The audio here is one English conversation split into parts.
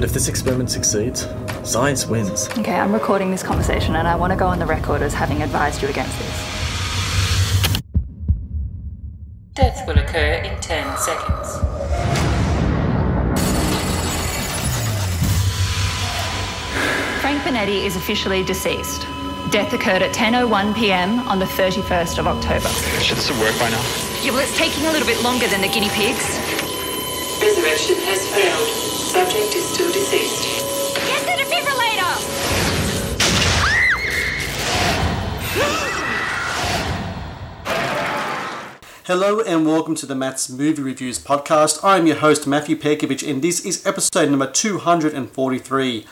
But if this experiment succeeds, science wins. Okay, I'm recording this conversation and I want to go on the record as having advised you against this. Death will occur in 10 seconds. Frank Benetti is officially deceased. Death occurred at 10.01 pm on the 31st of October. Should this have worked by now? Yeah, well, it's taking a little bit longer than the guinea pigs. Resurrection has failed. Subject is still deceased. Get the defibrillator! Hello and welcome to the Matt's Movie Reviews podcast. I'm your host Matthew Perkovich and this is episode number 243.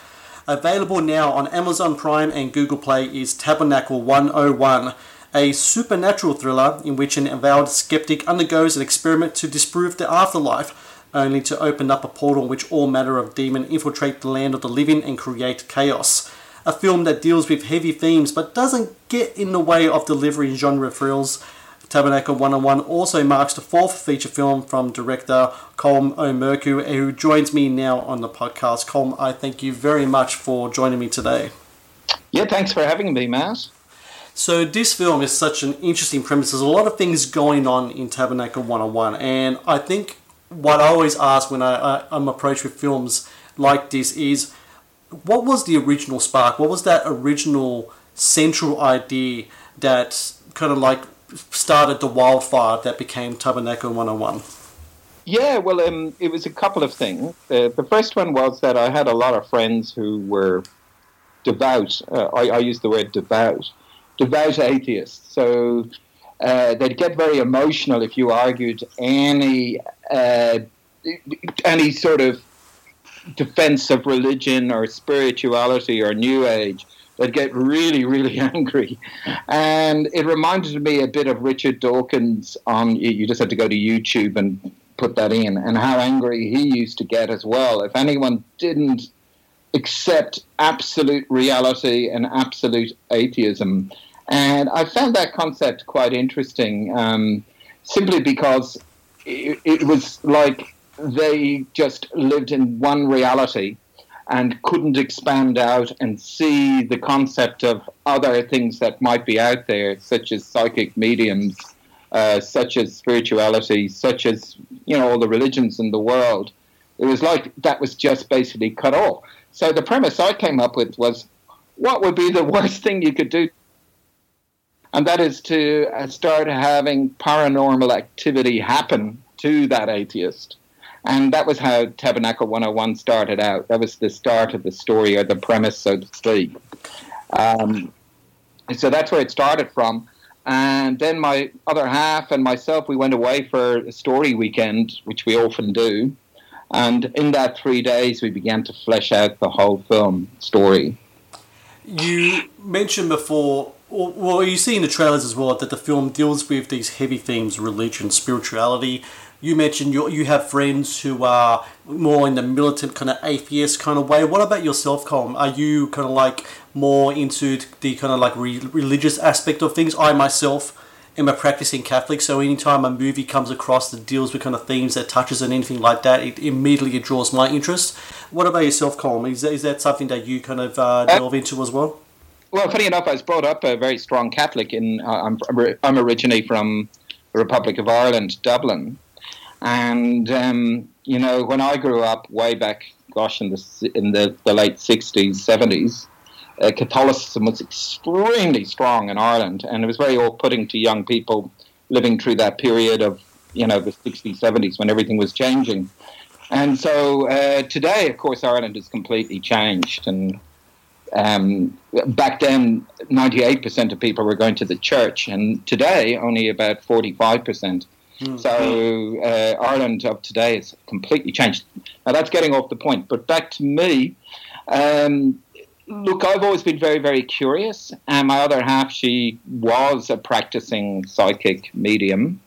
Available now on Amazon Prime and Google Play is Tabernacle 101, a supernatural thriller in which an avowed skeptic undergoes an experiment to disprove the afterlife, only to open up a portal in which all manner of demon infiltrate the land of the living and create chaos. A film that deals with heavy themes but doesn't get in the way of delivering genre thrills. Tabernacle 101 also marks the fourth feature film from director Colm O'Murchu, who joins me now on the podcast. Colm, I thank you very much for joining me today. Yeah, thanks for having me, Matt. So this film is such an interesting premise. There's a lot of things going on in Tabernacle 101, and I think what I always ask when I, I, I'm approached with films like this is, what was the original spark? What was that original central idea that kind of like started the wildfire that became Tabernacle 101? Yeah, well, um, it was a couple of things. Uh, the first one was that I had a lot of friends who were devout. Uh, I, I use the word devout, devout atheists. So uh, they'd get very emotional if you argued any uh, any sort of defense of religion or spirituality or New Age. They'd get really, really angry, and it reminded me a bit of Richard Dawkins. On you just had to go to YouTube and put that in, and how angry he used to get as well. If anyone didn't accept absolute reality and absolute atheism. And I found that concept quite interesting, um, simply because it, it, was like they just lived in one reality and couldn't expand out and see the concept of other things that might be out there, such as psychic mediums, uh, such as spirituality, such as you know all the religions in the world. It was like that was just basically cut off. So the premise I came up with was, what would be the worst thing you could do? And that is to uh, start having paranormal activity happen to that atheist. And that was how Tabernacle 101 started out. That was the start of the story, or the premise, so to speak. Um, so that's where it started from. And then my other half and myself, we went away for a story weekend, which we often do. And in that three days, we began to flesh out the whole film story. You mentioned before, well, you see in the trailers as well, that the film deals with these heavy themes religion, spirituality. You mentioned you, you have friends who are more in the militant kind of atheist kind of way. What about yourself, Colm? Are you kind of like more into the kind of like re- religious aspect of things? I myself am a practicing Catholic, so anytime a movie comes across that deals with kind of themes that touches on anything like that, it immediately draws my interest. What about yourself, Colm? Is that, is that something that you kind of uh, delve into as well? Well, funny enough, I was brought up a very strong Catholic. In uh, I'm, I'm originally from the Republic of Ireland, Dublin, and um, you know when I grew up way back, gosh, in the in the, the late '60s, '70s, uh, Catholicism was extremely strong in Ireland, and it was very off-putting to young people living through that period of you know the 60s, 70s when everything was changing. And so uh, today, of course, Ireland has completely changed, and um, back then, 98% of people were going to the church, and today, only about 45%. Mm-hmm. So uh, Ireland of today has completely changed. Now that's getting off the point, but back to me. Um, look, I've always been very, very curious, and my other half, she was a practicing psychic medium.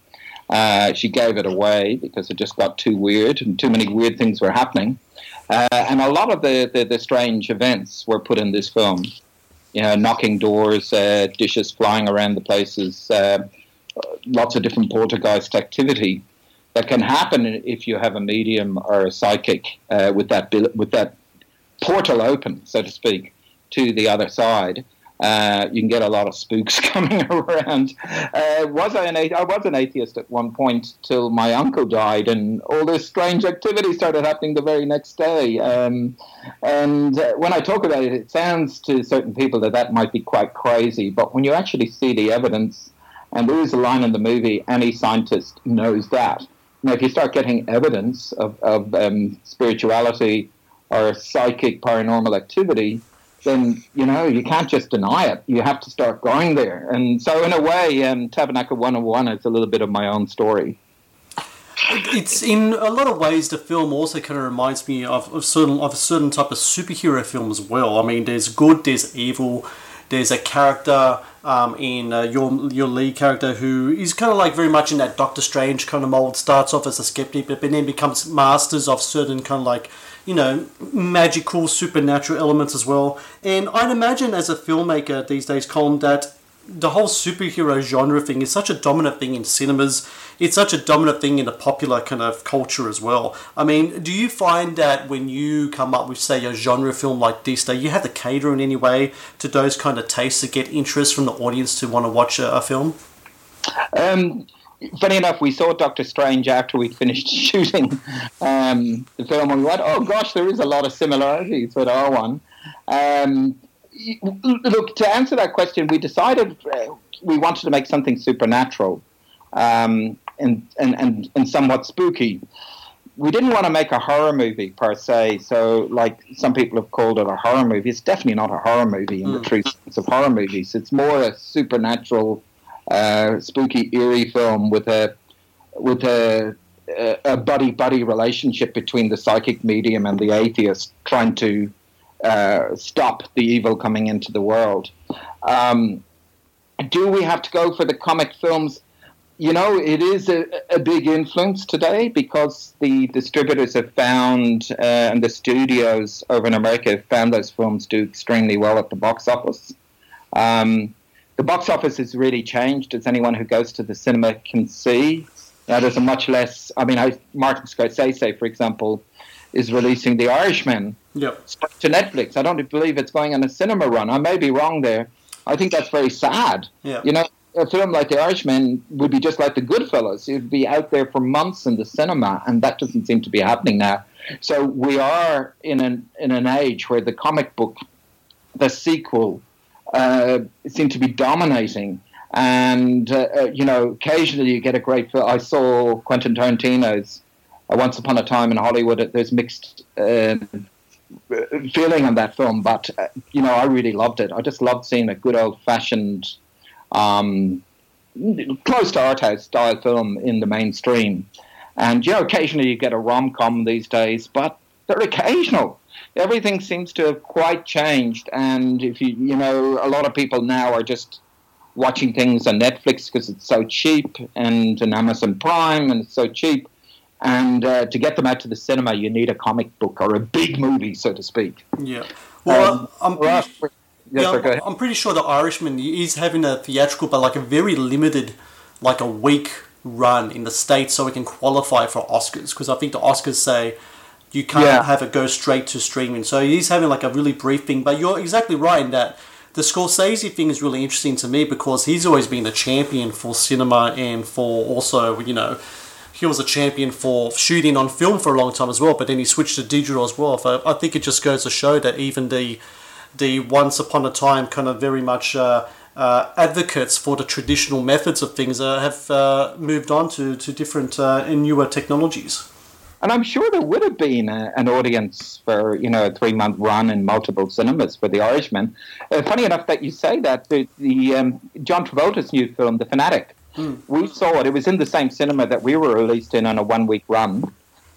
Uh, she gave it away because it just got too weird, and too many weird things were happening. Uh, and a lot of the, the, the, strange events were put in this film. You know, knocking doors, uh, dishes flying around the places, uh, lots of different poltergeist activity that can happen if you have a medium or a psychic uh, with that with that portal open, so to speak, to the other side. Uh, you can get a lot of spooks coming around. Uh, was I an athe- I was an atheist at one point till my uncle died, and all this strange activity started happening the very next day. Um, and uh, when I talk about it, it sounds to certain people that that might be quite crazy. But when you actually see the evidence, and there is a line in the movie, any scientist knows that. Now, if you start getting evidence of, of um, spirituality or psychic paranormal activity, then you know you can't just deny it. You have to start going there. And so, in a way, um, Tabernacle 101 is a little bit of my own story. It's in a lot of ways the film also kind of reminds me of, of certain of a certain type of superhero film as well. I mean, there's good, there's evil, there's a character um, in uh, your your lead character who is kind of like very much in that Doctor Strange kind of mold. Starts off as a skeptic, but then becomes masters of certain kind of like you know magical supernatural elements as well. And I'd imagine as a filmmaker these days, Colm, that the whole superhero genre thing is such a dominant thing in cinemas. It's such a dominant thing in the popular kind of culture as well. I mean, do you find that when you come up with, say, a genre film like this, that you have to cater in any way to those kind of tastes to get interest from the audience to want to watch a, a film? Um, funny enough, we saw Doctor Strange after we finished shooting um, the film, and we went, "Oh gosh, there is a lot of similarities with our one." Um, look, to answer that question, we decided uh, we wanted to make something supernatural um, and, and, and, and somewhat spooky. We didn't want to make a horror movie per se. So, like some people have called it a horror movie, it's definitely not a horror movie in the true sense of horror movies. It's more a supernatural, uh, spooky, eerie film with a with a a buddy buddy relationship between the psychic medium and the atheist, trying to uh, stop the evil coming into the world. Um, do we have to go for the comic films? You know, it is a, a big influence today because the distributors have found uh, and the studios over in America have found those films do extremely well at the box office. Um, the box office has really changed, as anyone who goes to the cinema can see. Now, there's a much less. I mean, I, Martin Scorsese, for example, is releasing The Irishman Yep. to Netflix. I don't believe it's going on a cinema run. I may be wrong there. I think that's very sad. Yeah. You know, a film like The Irishman would be just like The Goodfellas. It would be out there for months in the cinema, and that doesn't seem to be happening now. So we are in an in an age where the comic book, the sequel, uh, seem to be dominating. And uh, uh, you know, occasionally you get a great film. I saw Quentin Tarantino's uh, Once Upon a Time in Hollywood. There's mixed uh, feeling on that film, but you know, I really loved it. I just loved seeing a good old fashioned, um, close to art house style film in the mainstream. And you know, occasionally you get a rom com these days, but they're occasional. Everything seems to have quite changed, and if you you know, a lot of people now are just watching things on Netflix because it's so cheap, and on Amazon Prime, and it's so cheap. And uh, to get them out to the cinema, you need a comic book or a big movie, so to speak. Yeah. Well, Um, I'm pretty, yes, yeah, ahead. I'm pretty sure the Irishman is having a theatrical, but like a very limited, like a week run in the states, so it can qualify for Oscars. Because I think the Oscars say you can't Yeah. have it go straight to streaming. So he's having like a really brief thing. But you're exactly right in that the Scorsese thing is really interesting to me because he's always been the champion for cinema and for also you know he was a champion for shooting on film for a long time as well, but then he switched to digital as well. So I think it just goes to show that even the the once upon a time kind of very much uh, uh, advocates for the traditional methods of things uh, have uh, moved on to, to different uh, and newer technologies. And I'm sure there would have been a, an audience for you know a three month run in multiple cinemas for The Irishman. Uh, funny enough that you say that the, the um, John Travolta's new film, The Fanatic, we saw it. It was in the same cinema that we were released in on a one week run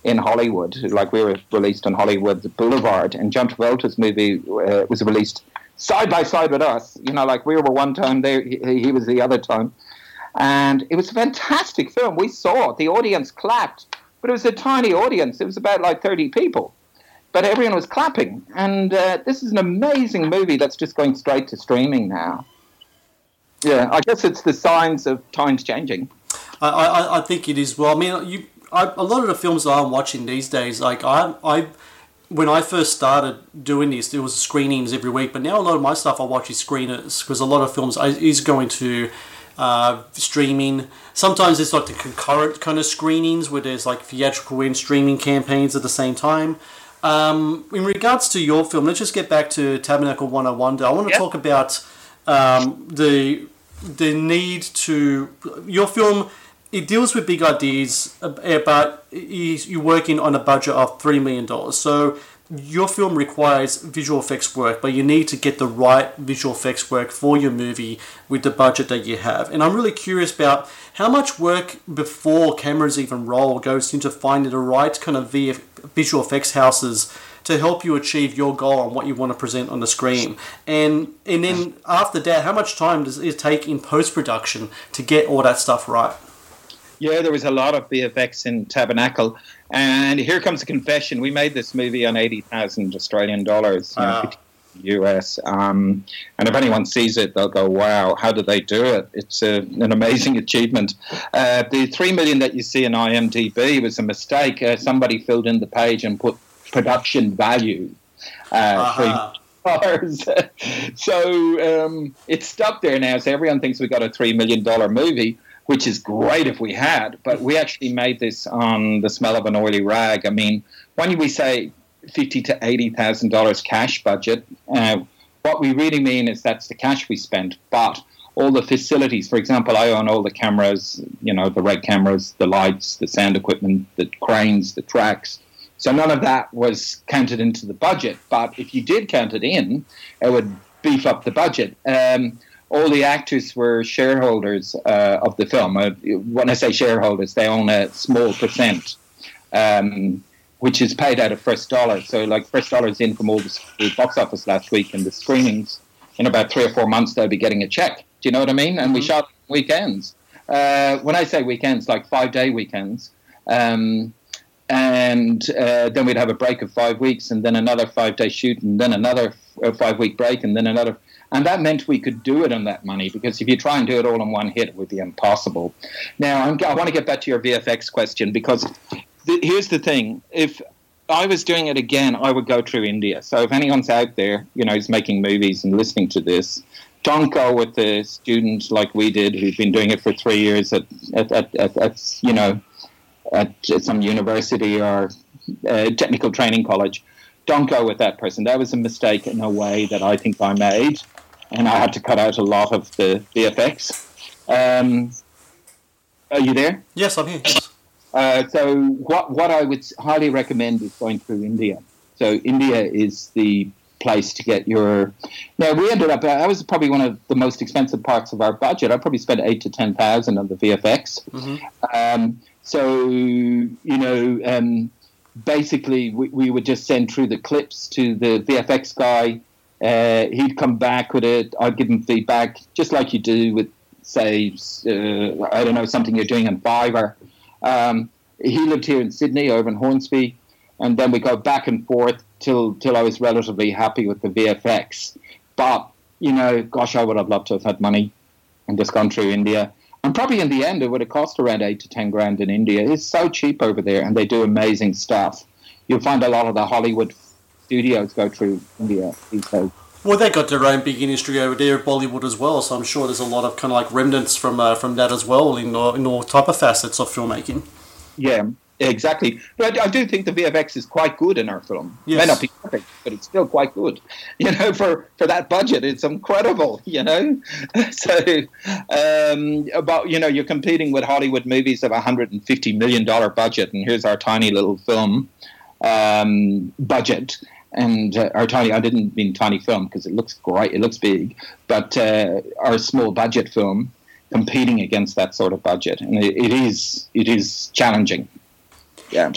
in Hollywood. Like we were released on Hollywood Boulevard, and John Travolta's movie uh, was released side by side with us. You know, like we were one time there, he, he was the other time. And it was a fantastic film. We saw it. The audience clapped, but it was a tiny audience. It was about like 30 people. But everyone was clapping. And uh, this is an amazing movie that's just going straight to streaming now. Yeah, I guess it's the signs of times changing. I, I, I think it is well. I mean, you, I, a lot of the films I'm watching these days, like I, I, when I first started doing this, there was screenings every week. But now a lot of my stuff I watch is screeners because a lot of films is going to uh, streaming. Sometimes it's like the concurrent kind of screenings where there's like theatrical and streaming campaigns at the same time. Um, in regards to your film, let's just get back to Tabernacle 101. I want to Yep. talk about um, the the need to your film. It deals with big ideas, but you're working on a budget of three million dollars. So your film requires visual effects work, but you need to get the right visual effects work for your movie with the budget that you have. And I'm really curious about how much work before cameras even roll goes into finding the right kind of visual effects houses to help you achieve your goal and what you want to present on the screen. And and then after that, how much time does it take in post production to get all that stuff right? Yeah, there was a lot of VFX in Tabernacle. And here comes a confession. We made this movie on 80,000 Australian dollars, you know, Wow. 50 US. Um, and if anyone sees it, they'll go, wow, how did they do it? It's a, an amazing achievement. Uh, the 3 million that you see in IMDb was a mistake. Uh, somebody filled in the page and put production value. Uh, dollars. so um, it's stuck there now. So everyone thinks we got a three million dollar movie, which is great if we had. But we actually made this on the smell of an oily rag. I mean, when we say fifty to eighty thousand dollars cash budget, uh, what we really mean is that's the cash we spent, but all the facilities. For example, I own all the cameras, you know, the red cameras, the lights, the sound equipment, the cranes, the tracks. So none of that was counted into the budget. But if you did count it in, it would beef up the budget. Um, all the actors were shareholders uh, of the film. Uh, when I say shareholders, they own a small percent, um, which is paid out of first dollar. So, like first dollars in from all the, the box office last week and the screenings. In about three or four months, they'll be getting a check. Do you know what I mean? And we shot weekends. Uh, when I say weekends, like five day weekends. Um, and uh, then we'd have a break of five weeks, and then another five day shoot, and then another f- five week break, and then another. And that meant we could do it on that money because if you try and do it all in one hit, it would be impossible. Now, I'm, I want to get back to your VFX question because th- here's the thing: if I was doing it again, I would go through India. So if anyone's out there, you know, is making movies and listening to this, don't go with the students like we did, who've been doing it for three years at, at, at, at, at you know, at some university or uh, technical training college. Don't go with that person. That was a mistake in a way that I think I made, and I had to cut out a lot of the VFX. Um, are you there? Yes, I'm here. Uh, so what what I would highly recommend is going through India. So India is the place to get your. Now we ended up. That was probably one of the most expensive parts of our budget. I probably spent eight to ten thousand on the VFX. Um, so you know, um, basically we, we would just send through the clips to the VFX guy. Uh, he'd come back with it. I'd give him feedback, just like you do with, say, uh, I don't know, something you're doing on Fiverr. Um, he lived here in Sydney, over in Hornsby, and then we go back and forth till till I was relatively happy with the VFX. But you know, gosh, I would have loved to have had money and just gone through India. And probably in the end, it would have cost around eight to ten grand in India. It's so cheap over there, and they do amazing stuff. You'll find a lot of the Hollywood studios go through India these days. Well, they got their own big industry over there, Bollywood as well. So I'm sure there's a lot of kind of like remnants from uh, from that as well in all, in all type of facets of filmmaking. Yeah, exactly. But I do think the VFX is quite good in our film. It may not be perfect, but it's still quite good. You know, for, for that budget, it's incredible. You know, so um, about you know you're competing with Hollywood movies of a hundred and fifty million dollar budget, and here's our tiny little film um, budget. And uh, our tiny, I didn't mean tiny film because it looks great, it looks big, but uh, our small budget film competing against that sort of budget, and it, it is it is challenging. Yeah,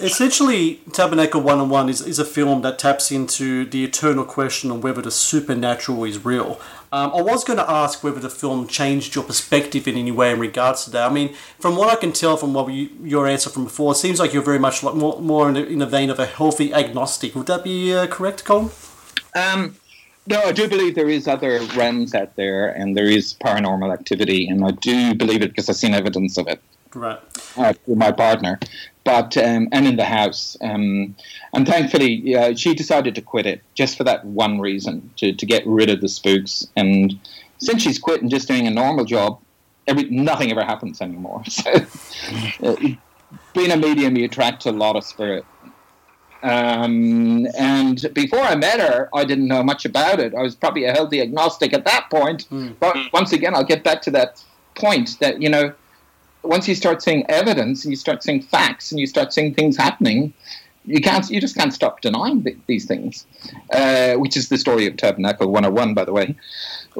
Essentially, Tabernacle 101 is, is a film that taps into the eternal question of whether the supernatural is real. Um, I was going to ask whether the film changed your perspective in any way in regards to that. I mean, from what I can tell from what you, your answer from before, it seems like you're very much like more, more in, the, in the vein of a healthy agnostic. Would that be uh, correct, Colm? Um, no, I do believe there is other realms out there, and there is paranormal activity, and I do believe it because I've seen evidence of it Right. uh, with my partner. But um, and in the house. Um, and thankfully, uh, she decided to quit it just for that one reason to, to get rid of the spooks. And since she's quit and just doing a normal job, every nothing ever happens anymore. So, uh, being a medium, you attract a lot of spirit. Um, and before I met her, I didn't know much about it. I was probably a healthy agnostic at that point. But once again, I'll get back to that point that, you know, once you start seeing evidence and you start seeing facts and you start seeing things happening, you can't, you just can't stop denying th- these things, uh, which is the story of Tabernacle 101, by the way.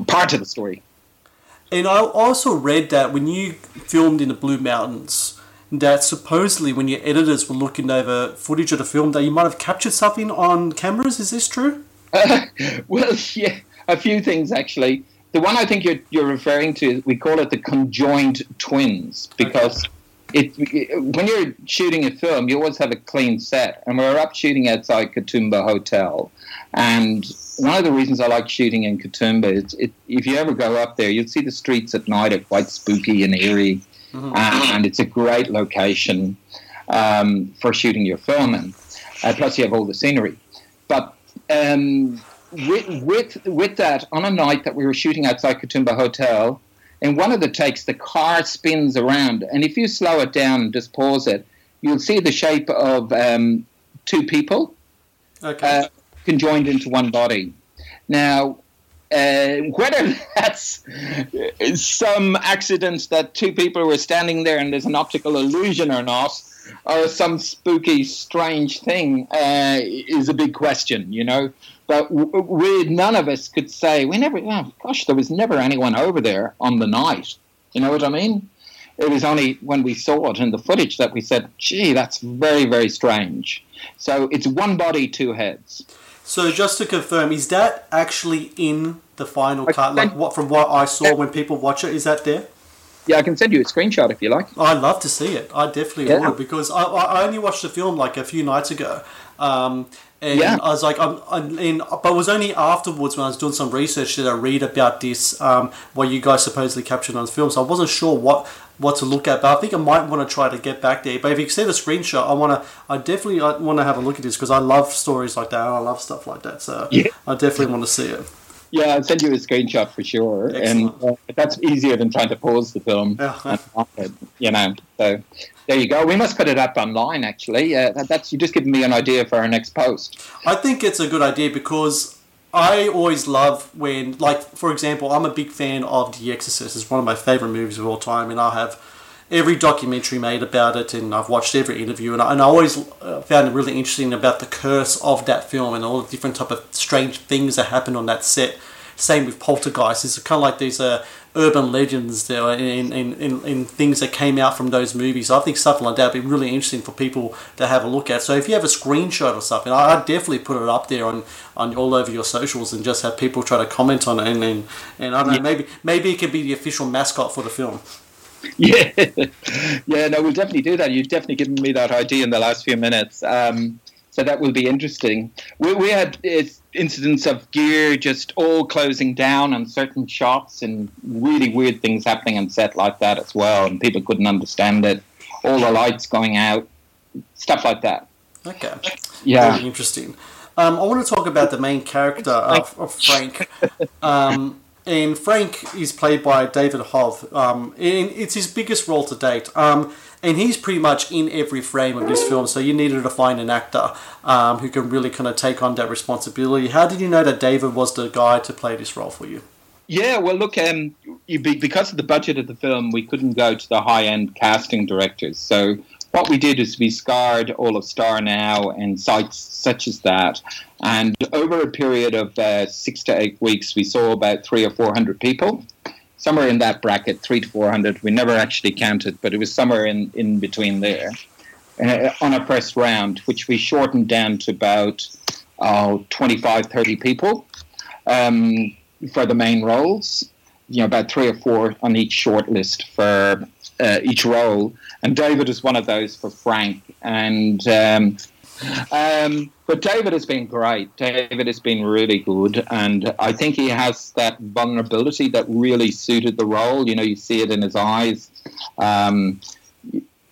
Part of the story. And I also read that when you filmed in the Blue Mountains, that supposedly when your editors were looking over footage of the film, that you might have captured something on cameras. Is this true? well, yeah, a few things actually. The one I think you're, you're referring to, we call it the conjoined twins because it, it, when you're shooting a film, you always have a clean set. And we were up shooting outside Katoomba Hotel. And one of the reasons I like shooting in Katoomba is it, if you ever go up there, you'll see the streets at night are quite spooky and eerie. And it's a great location um, for shooting your film in. Uh, plus, you have all the scenery. But um, with, with with that, on a night that we were shooting outside Katoomba Hotel, in one of the takes, the car spins around, and if you slow it down and just pause it, you'll see the shape of um, two people Okay. uh, conjoined into one body. Now, uh, whether that's some accident that two people were standing there and there's an optical illusion or not, or some spooky, strange thing, uh, is a big question, you know. But we, none of us could say, we never, oh, gosh, there was never anyone over there on the night. You know what I mean? It was only when we saw it in the footage that we said, gee, that's very, very strange. So it's one body, two heads. So just to confirm, is that actually in the final cut? Like what from what I saw when people watch it, is that there? Yeah, I can send you a screenshot if you like. I'd love to see it. I definitely Yeah. would because I, I only watched the film like a few nights ago, um, and Yeah. I was like, I'm, I'm in, but it was only afterwards when I was doing some research that I read about this, um, what you guys supposedly captured on film. So I wasn't sure what what to look at, but I think I might want to try to get back there. But if you can see the screenshot, I want to, I definitely want to have a look at this because I love stories like that. and I love stuff like that. So Yeah. I definitely want to see it. Yeah, I'll send you a screenshot for sure. Excellent. And uh, that's easier than trying to pause the film. Yeah. and you know, so there you go. We must put it up online, actually. Uh, that, that's you just given me an idea for our next post. I think it's a good idea because I always love when, like, for example, I'm a big fan of The Exorcist. It's one of my favorite movies of all time, and I have every documentary made about it, and I've watched every interview, and I, and I always uh, found it really interesting about the curse of that film and all the different type of strange things that happened on that set. Same with Poltergeist. It's kind of like these uh, urban legends there in, in, in, in things that came out from those movies. I think something like that would be really interesting for people to have a look at. So if you have a screenshot or something, I'd definitely put it up there on, on all over your socials and just have people try to comment on it. And, and, and I don't know, maybe maybe it could be the official mascot for the film. Yeah, yeah, no, we'll definitely do that. You've definitely given me that idea in the last few minutes. Um, so that will be interesting. We, we had uh, incidents of gear just all closing down on certain shots and really weird things happening on set like that as well, and people couldn't understand it. All the lights going out, stuff like that. Okay. Yeah. Very interesting. Um, I want to talk about the main character of, of Frank. Um, and Frank is played by David Hove. Um, and it's his biggest role to date. Um, and he's pretty much in every frame of this film, so you needed to find an actor um, who can really kind of take on that responsibility. How did you know that David was the guy to play this role for you? Yeah, well, look, um, because of the budget of the film, we couldn't go to the high-end casting directors. So what we did is we scoured all of StarNow and sites such as that, and over a period of uh, six to eight weeks, we saw about three or four hundred people, somewhere in that bracket, three to four hundred. We never actually counted, but it was somewhere in in between there. Uh, on a first round, which we shortened down to about oh, 25, 30 people. Um, for the main roles. You know, about three or four on each short list for uh, each role, and David is one of those for Frank. And um, um, but David has been great. David has been really good, and I think he has that vulnerability that really suited the role. You know, you see it in his eyes. Um,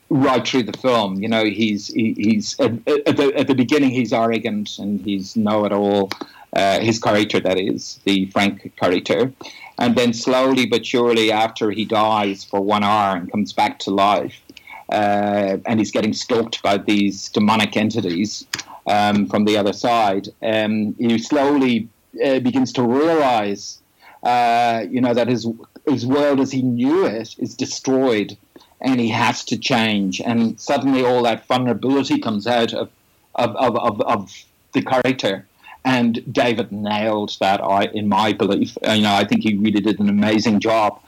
right through the film. You know, he's he, he's at, at, the, at the beginning he's arrogant and he's know it all. Uh, his character, that is the Frank character, and then slowly but surely, after he dies for one hour and comes back to life, uh, and he's getting stalked by these demonic entities um, from the other side, um, he slowly uh, begins to realize, uh, you know, that his his world as he knew it is destroyed and he has to change. And suddenly all that vulnerability comes out of, of, of, of, of the character. And David nailed that, I, in my belief. Uh, you know, I think he really did an amazing job.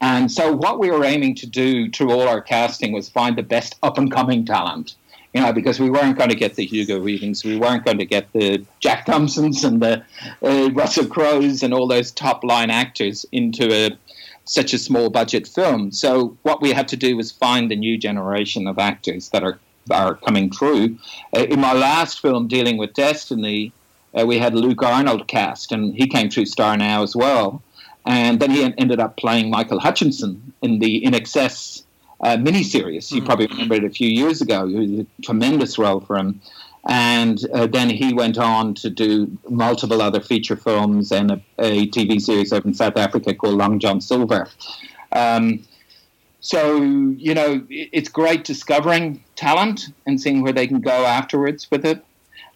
And so, what we were aiming to do through all our casting was find the best up and coming talent. You know, because we weren't going to get the Hugo Weavings, we weren't going to get the Jack Thompsons and the uh, Russell Crowes and all those top line actors into a such a small budget film. So what we had to do was find a new generation of actors that are are coming through. Uh, in my last film, dealing with destiny, uh, we had Luke Arnold cast, and he came through StarNow as well. And then he ended up playing Michael Hutchence in the INXS uh, miniseries. You mm. probably remember it a few years ago. It was a tremendous role for him. And uh, then he went on to do multiple other feature films and a, a TV series over in South Africa called Long John Silver. Um, so, you know, it's great discovering talent and seeing where they can go afterwards with it.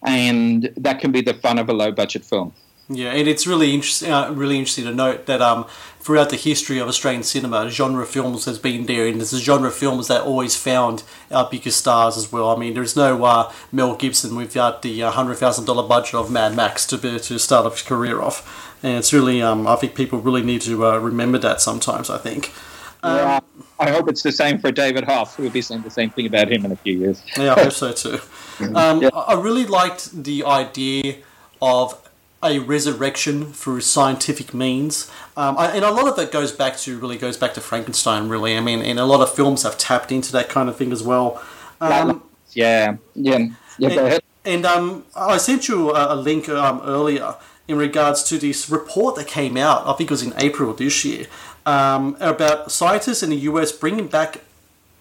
And that can be the fun of a low budget film. Yeah, and it's really interesting. Uh, really interesting to note that um, throughout the history of Australian cinema, genre films has been there, and it's a genre films that always found our biggest stars as well. I mean, there's no uh, Mel Gibson without the uh, hundred thousand dollar budget of Mad Max to be, to start his career off, and it's really um, I think people really need to uh, remember that sometimes. I think. Um, yeah, I hope it's the same for David Hoff. We'll be saying the same thing about him in a few years. Yeah, I hope so too. Um, yeah. I really liked the idea of a resurrection through scientific means. Um, I, and a lot of that goes back to really goes back to Frankenstein. Really, I mean, and a lot of films have tapped into that kind of thing as well. Um, yeah, yeah, yeah. And, and um, I sent you a, a link um, earlier in regards to this report that came out. I think it was in April this year um, about scientists in the US bringing back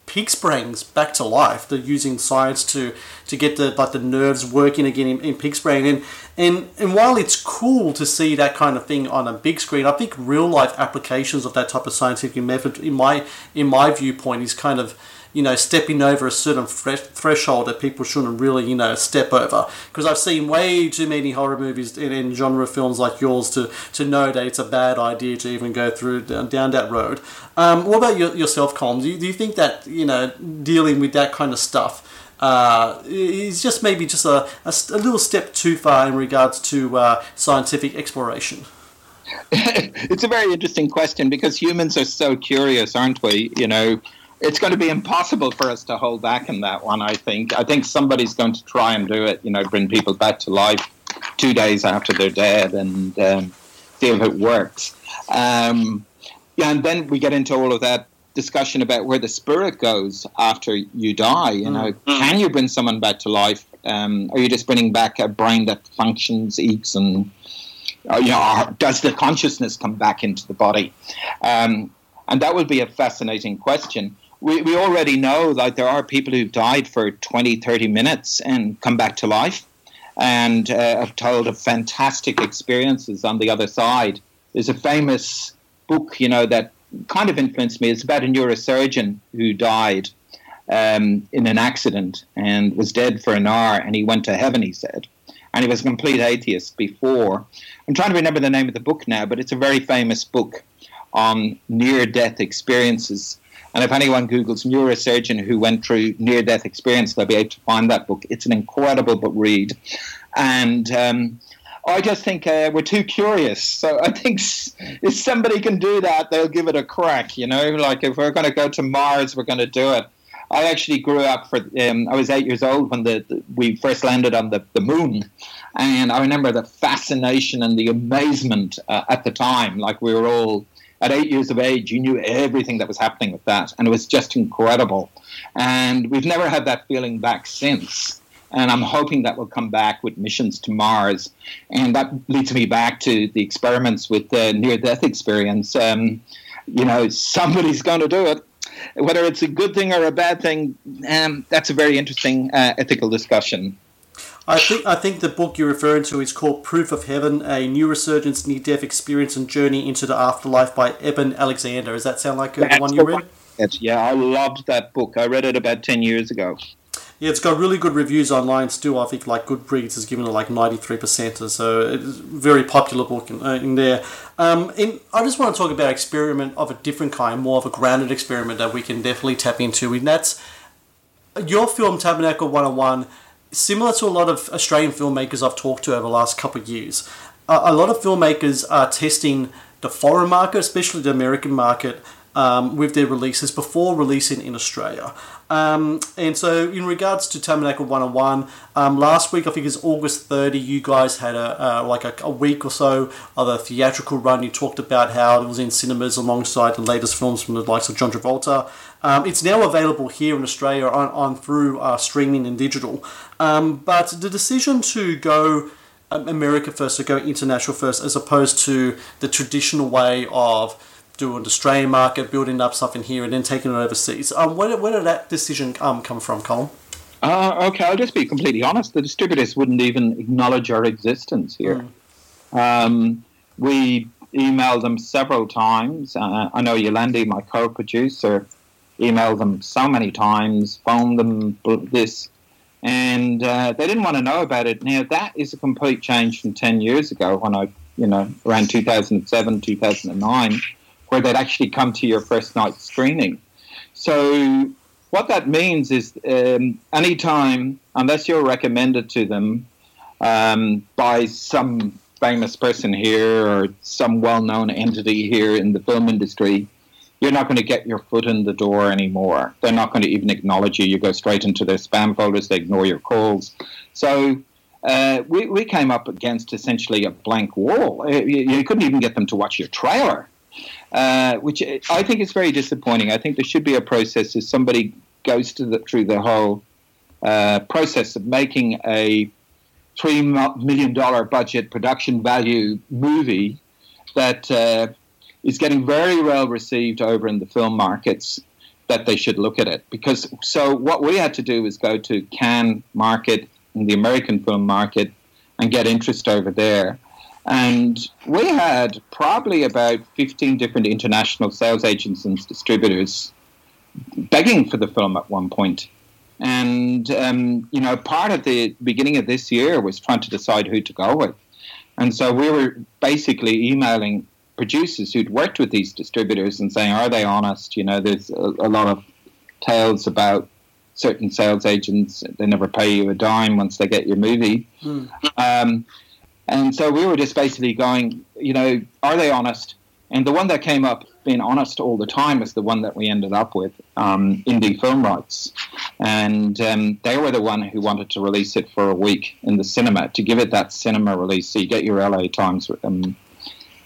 pig's brains back to life. They're using science to to get the like the nerves working again in, in pig's brain. And and and while it's cool to see that kind of thing on a big screen, I think real life applications of that type of scientific method, in my in my viewpoint, is kind of you know, stepping over a certain threshold that people shouldn't really, you know, step over. Because I've seen way too many horror movies in, genre films like yours to, to know that it's a bad idea to even go through down, down that road. Um, what about your, yourself, Colm? Do you, do you think that, you know, dealing with that kind of stuff uh, is just maybe just a, a, a, little step too far in regards to uh, scientific exploration? it's a very interesting question because humans are so curious, aren't we? You know, it's going to be impossible for us to hold back in that one. I think. I think somebody's going to try and do it. You know, bring people back to life two days after they're dead and um, see if it works. Um, yeah, and then we get into all of that discussion about where the spirit goes after you die. You know, mm. can you bring someone back to life? Um, are you just bringing back a brain that functions, eats, and uh, you know, does the consciousness come back into the body? Um, and that would be a fascinating question we, we already know that there are people who've died for 20, 30 minutes and come back to life and uh, have told of fantastic experiences on the other side. There's a famous book, you know, that kind of influenced me. It's about a neurosurgeon who died um, in an accident and was dead for an hour and he went to heaven, he said. And he was a complete atheist before. I'm trying to remember the name of the book now, but it's a very famous book on near death experiences and if anyone Googles neurosurgeon who went through near death experience, they'll be able to find that book. It's an incredible book read. And um, I just think uh, we're too curious. So I think if somebody can do that, they'll give it a crack. You know, like if we're going to go to Mars, we're going to do it. I actually grew up for. Um, I was eight years old when the, the, we first landed on the, the moon, and I remember the fascination and the amazement uh, at the time. Like we were all at eight years of age, you knew everything that was happening with that, and it was just incredible. And we've never had that feeling back since. And I'm hoping that will come back with missions to Mars. And that leads me back to the experiments with the near death experience. Um, you know, somebody's going to do it. whether it's a good thing or a bad thing, um, that's a very interesting uh, ethical discussion. I think I think the book you're referring to is called Proof of Heaven: A Neurosurgeon's, Near-Death Experience and Journey into the Afterlife by Eben Alexander. Does that sound like uh, the one you read? It's, yeah, I loved that book. I read it about ten years ago. Yeah, it's got really good reviews online still. I think like Goodreads has given it like ninety three percent, so it's a very popular book in, uh, in there. Um, in, I just want to talk about experiment of a different kind, more of a grounded experiment that we can definitely tap into, and that's your film Tabernacle One Hundred One. Similar to a lot of Australian filmmakers I've talked to over the last couple of years, a lot of filmmakers are testing the foreign market, especially the American market, um, with their releases before releasing in Australia. Um, and so, in regards to Tabernacle 101, um, last week, I think it's August 30, you guys had a uh, like a, a, week or so of a theatrical run. You talked about how it was in cinemas alongside the latest films from the likes of John Travolta. Um, it's now available here in Australia on, on through uh, streaming and digital. Um, but the decision to go um, America first, to go international first, as opposed to the traditional way of doing the Australian market, building up something here, and then taking it overseas. Um, where, where did that decision um, come from, Colm? Uh, okay, I'll just be completely honest. The distributors wouldn't even acknowledge our existence here. Mm. Um, we emailed them several times. Uh, I know Yolandi, my co-producer, emailed them so many times, phoned them this, and uh, they didn't want to know about it. Now that is a complete change from ten years ago when I, you know, around 2007, 2009 where they'd actually come to your first night screening. So what that means is um, anytime, unless you're recommended to them um, by some famous person here or some well-known entity here in the film industry, you're not going to get your foot in the door anymore. They're not going to even acknowledge you. You go straight into their spam folders. They ignore your calls. So uh, we, we came up against essentially a blank wall. Uh, you, you couldn't even get them to watch your trailer. Uh, which I think is very disappointing. I think there should be a process as somebody goes the, through the whole uh, process of making a three million dollar budget production value movie that uh, is getting very well received over in the film markets. That they should look at it because so what we had to do was go to Cannes market in the American film market and get interest over there. And we had probably about 15 different international sales agents and distributors begging for the film at one point. And, um, you know, part of the beginning of this year was trying to decide who to go with. And so we were basically emailing producers who'd worked with these distributors and saying, are they honest? You know, there's a, a lot of tales about certain sales agents, they never pay you a dime once they get your movie. Hmm. Um, and so we were just basically going, you know, are they honest? And the one that came up being honest all the time is the one that we ended up with, um, Indie Film Rights. And um, they were the one who wanted to release it for a week in the cinema, to give it that cinema release. So you get your LA Times, um,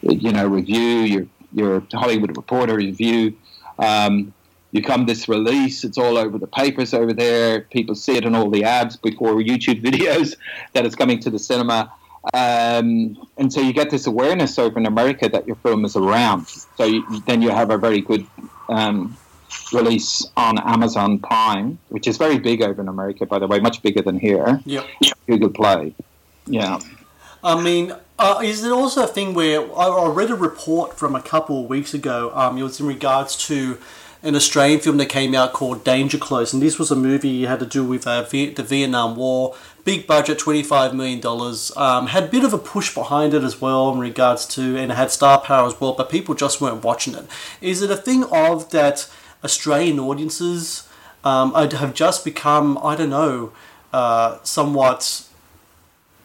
you know, review, your, your Hollywood Reporter review. Um, you come this release, it's all over the papers over there. People see it in all the ads before YouTube videos that it's coming to the cinema. Um, and so you get this awareness over in America that your film is around. So you, then you have a very good um, release on Amazon Prime, which is very big over in America, by the way, much bigger than here. Yep. Google Play. Yeah. I mean, uh, is it also a thing where I, I, read a report from a couple of weeks ago? Um, it was in regards to an Australian film that came out called Danger Close, and this was a movie had to do with uh, the Vietnam War big budget, $25 million. Um, had a bit of a push behind it as well in regards to, and it had star power as well, but people just weren't watching it. Is it a thing of that Australian audiences um, have just become, I don't know, uh, somewhat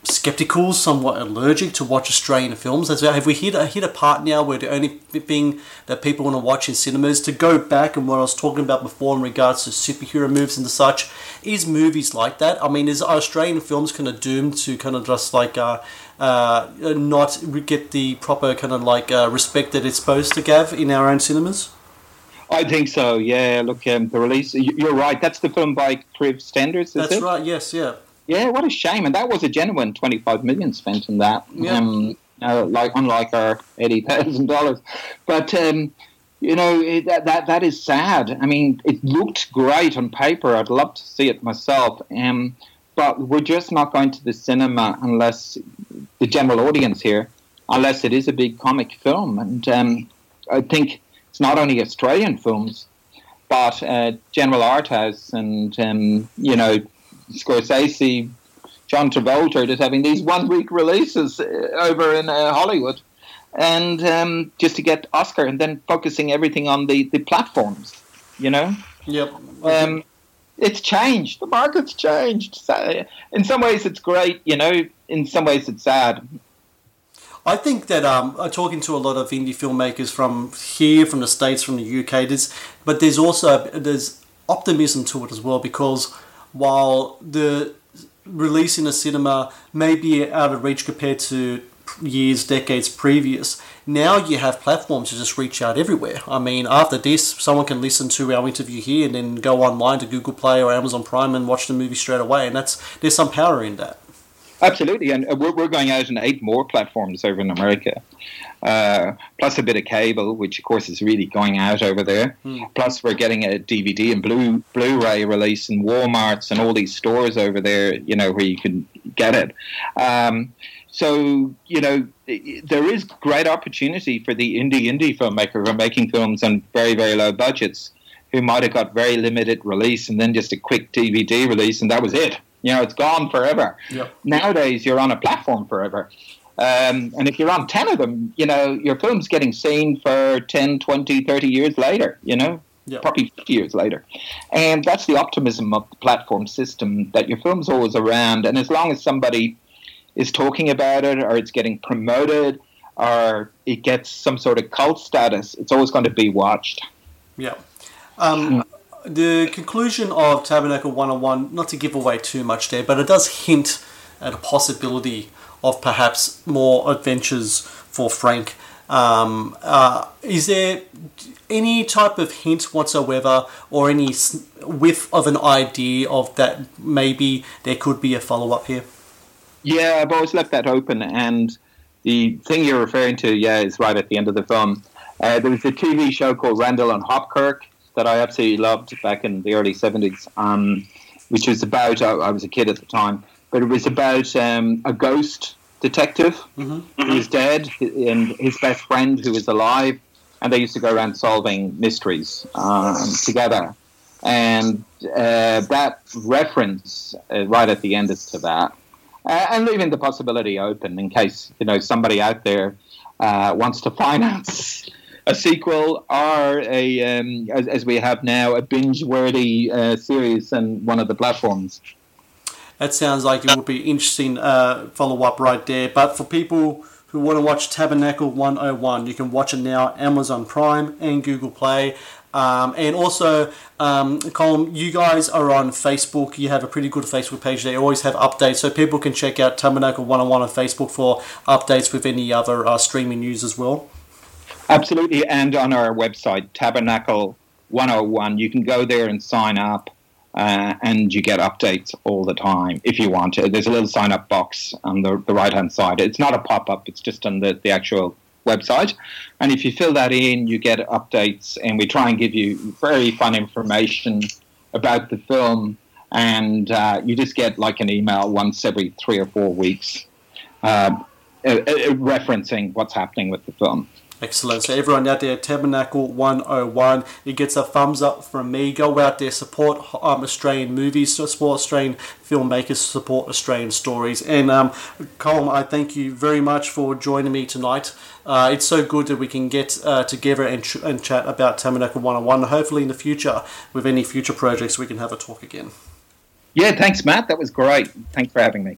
skeptical, somewhat allergic to watch Australian films. As have we hit a hit a part now where the only thing that people want to watch in cinemas to go back and what I was talking about before in regards to superhero movies and the such is movies like that. I mean, is Australian films kind of doomed to kind of just like uh, uh, not get the proper kind of like uh, respect that it's supposed to give in our own cinemas? I think so. Yeah. Look, um, the release. You're right. That's the film by Kriv Stenders. That's it? right. Yes. Yeah. Yeah, what a shame, and that was a genuine twenty-five million spent in that. Yeah. Um, uh, like unlike our eighty thousand dollars, but um, you know it, that, that that is sad. I mean, it looked great on paper. I'd love to see it myself. Um, but we're just not going to the cinema unless the general audience here, unless it is a big comic film. And um, I think it's not only Australian films, but uh, General Art House and um, you know Scorsese, John Travolta just having these one week releases uh, over in uh, Hollywood, and um, just to get Oscar, and then focusing everything on the the platforms. You know. Yep. Um, it's changed. The market's changed. In some ways, it's great. You know, in some ways, it's sad. I think that um, I'm talking to a lot of indie filmmakers from here, from the states, from the UK. There's, but there's also there's optimism to it as well because while the release in a cinema may be out of reach compared to years, decades previous, now you have platforms to just reach out everywhere. I mean, after this, someone can listen to our interview here and then go online to Google Play or Amazon Prime and watch the movie straight away, and that's there's some power in that. Absolutely, and we're, we're going out on eight more platforms over in America, uh, plus a bit of cable, which of course is really going out over there. Mm. Plus, we're getting a DVD and Blu Blu-ray release in WalMarts and all these stores over there, you know, where you can get it. Um, so you know, there is great opportunity for the indie indie filmmaker who are making films on very very low budgets, who might have got very limited release and then just a quick DVD release and that was it you know, it's gone forever. Yep. Nowadays, you're on a platform forever. Um, and if you're on 10 of them, you know, your film's getting seen for 10, 20, 30 years later, you know, yep. probably 50 years later. And that's the optimism of the platform system that your film's always around. And as long as somebody is talking about it or it's getting promoted or it gets some sort of cult status, it's always going to be watched. Yeah. Um, the conclusion of Tabernacle 101, not to give away too much there, but it does hint at a possibility of perhaps more adventures for Frank. Um, uh, is there any type of hint whatsoever or any whiff of an idea of that maybe there could be a follow up here? Yeah, I've always left that open. And the thing you're referring to, yeah, is right at the end of the film. Uh, there was a TV show called Randall and Hopkirk that I absolutely loved back in the early 70s, um, which was about, I, I, was a kid at the time, but it was about um, a ghost detective mm-hmm. who was dead and his best friend who was alive, and they used to go around solving mysteries um, together. And uh, that reference uh, right at the end is to that. Uh, and leaving the possibility open in case you know somebody out there uh, wants to finance a sequel or a um, as, as, we have now a binge-worthy uh, series on one of the platforms. That sounds like it would be interesting uh, follow-up right there. But for people who want to watch Tabernacle 101, you can watch it now on Amazon Prime and Google Play. Um, and also, um, Colm, you guys are on Facebook. You have a pretty good Facebook page. They always have updates, so people can check out Tabernacle 101 on Facebook for updates with any other uh, streaming news as well. Absolutely, and on our website, Tabernacle 101, you can go there and sign up, uh, and you get updates all the time if you want to. There's a little sign up box on the, the right hand side. It's not a pop up, it's just on the, the actual website. And if you fill that in, you get updates, and we try and give you very fun information about the film. And uh, you just get like an email once every three or four weeks uh, uh, uh referencing what's happening with the film. Excellent. So everyone out there, Tabernacle 101, it gets a thumbs up from me. Go out there, support um, Australian movies, support Australian filmmakers, support Australian stories. And um, Colm, I thank you very much for joining me tonight. Uh, it's so good that we can get uh, together and, ch- and chat about Tabernacle 101. Hopefully in the future, with any future projects, we can have a talk again. Yeah, thanks, Matt. That was great. Thanks for having me.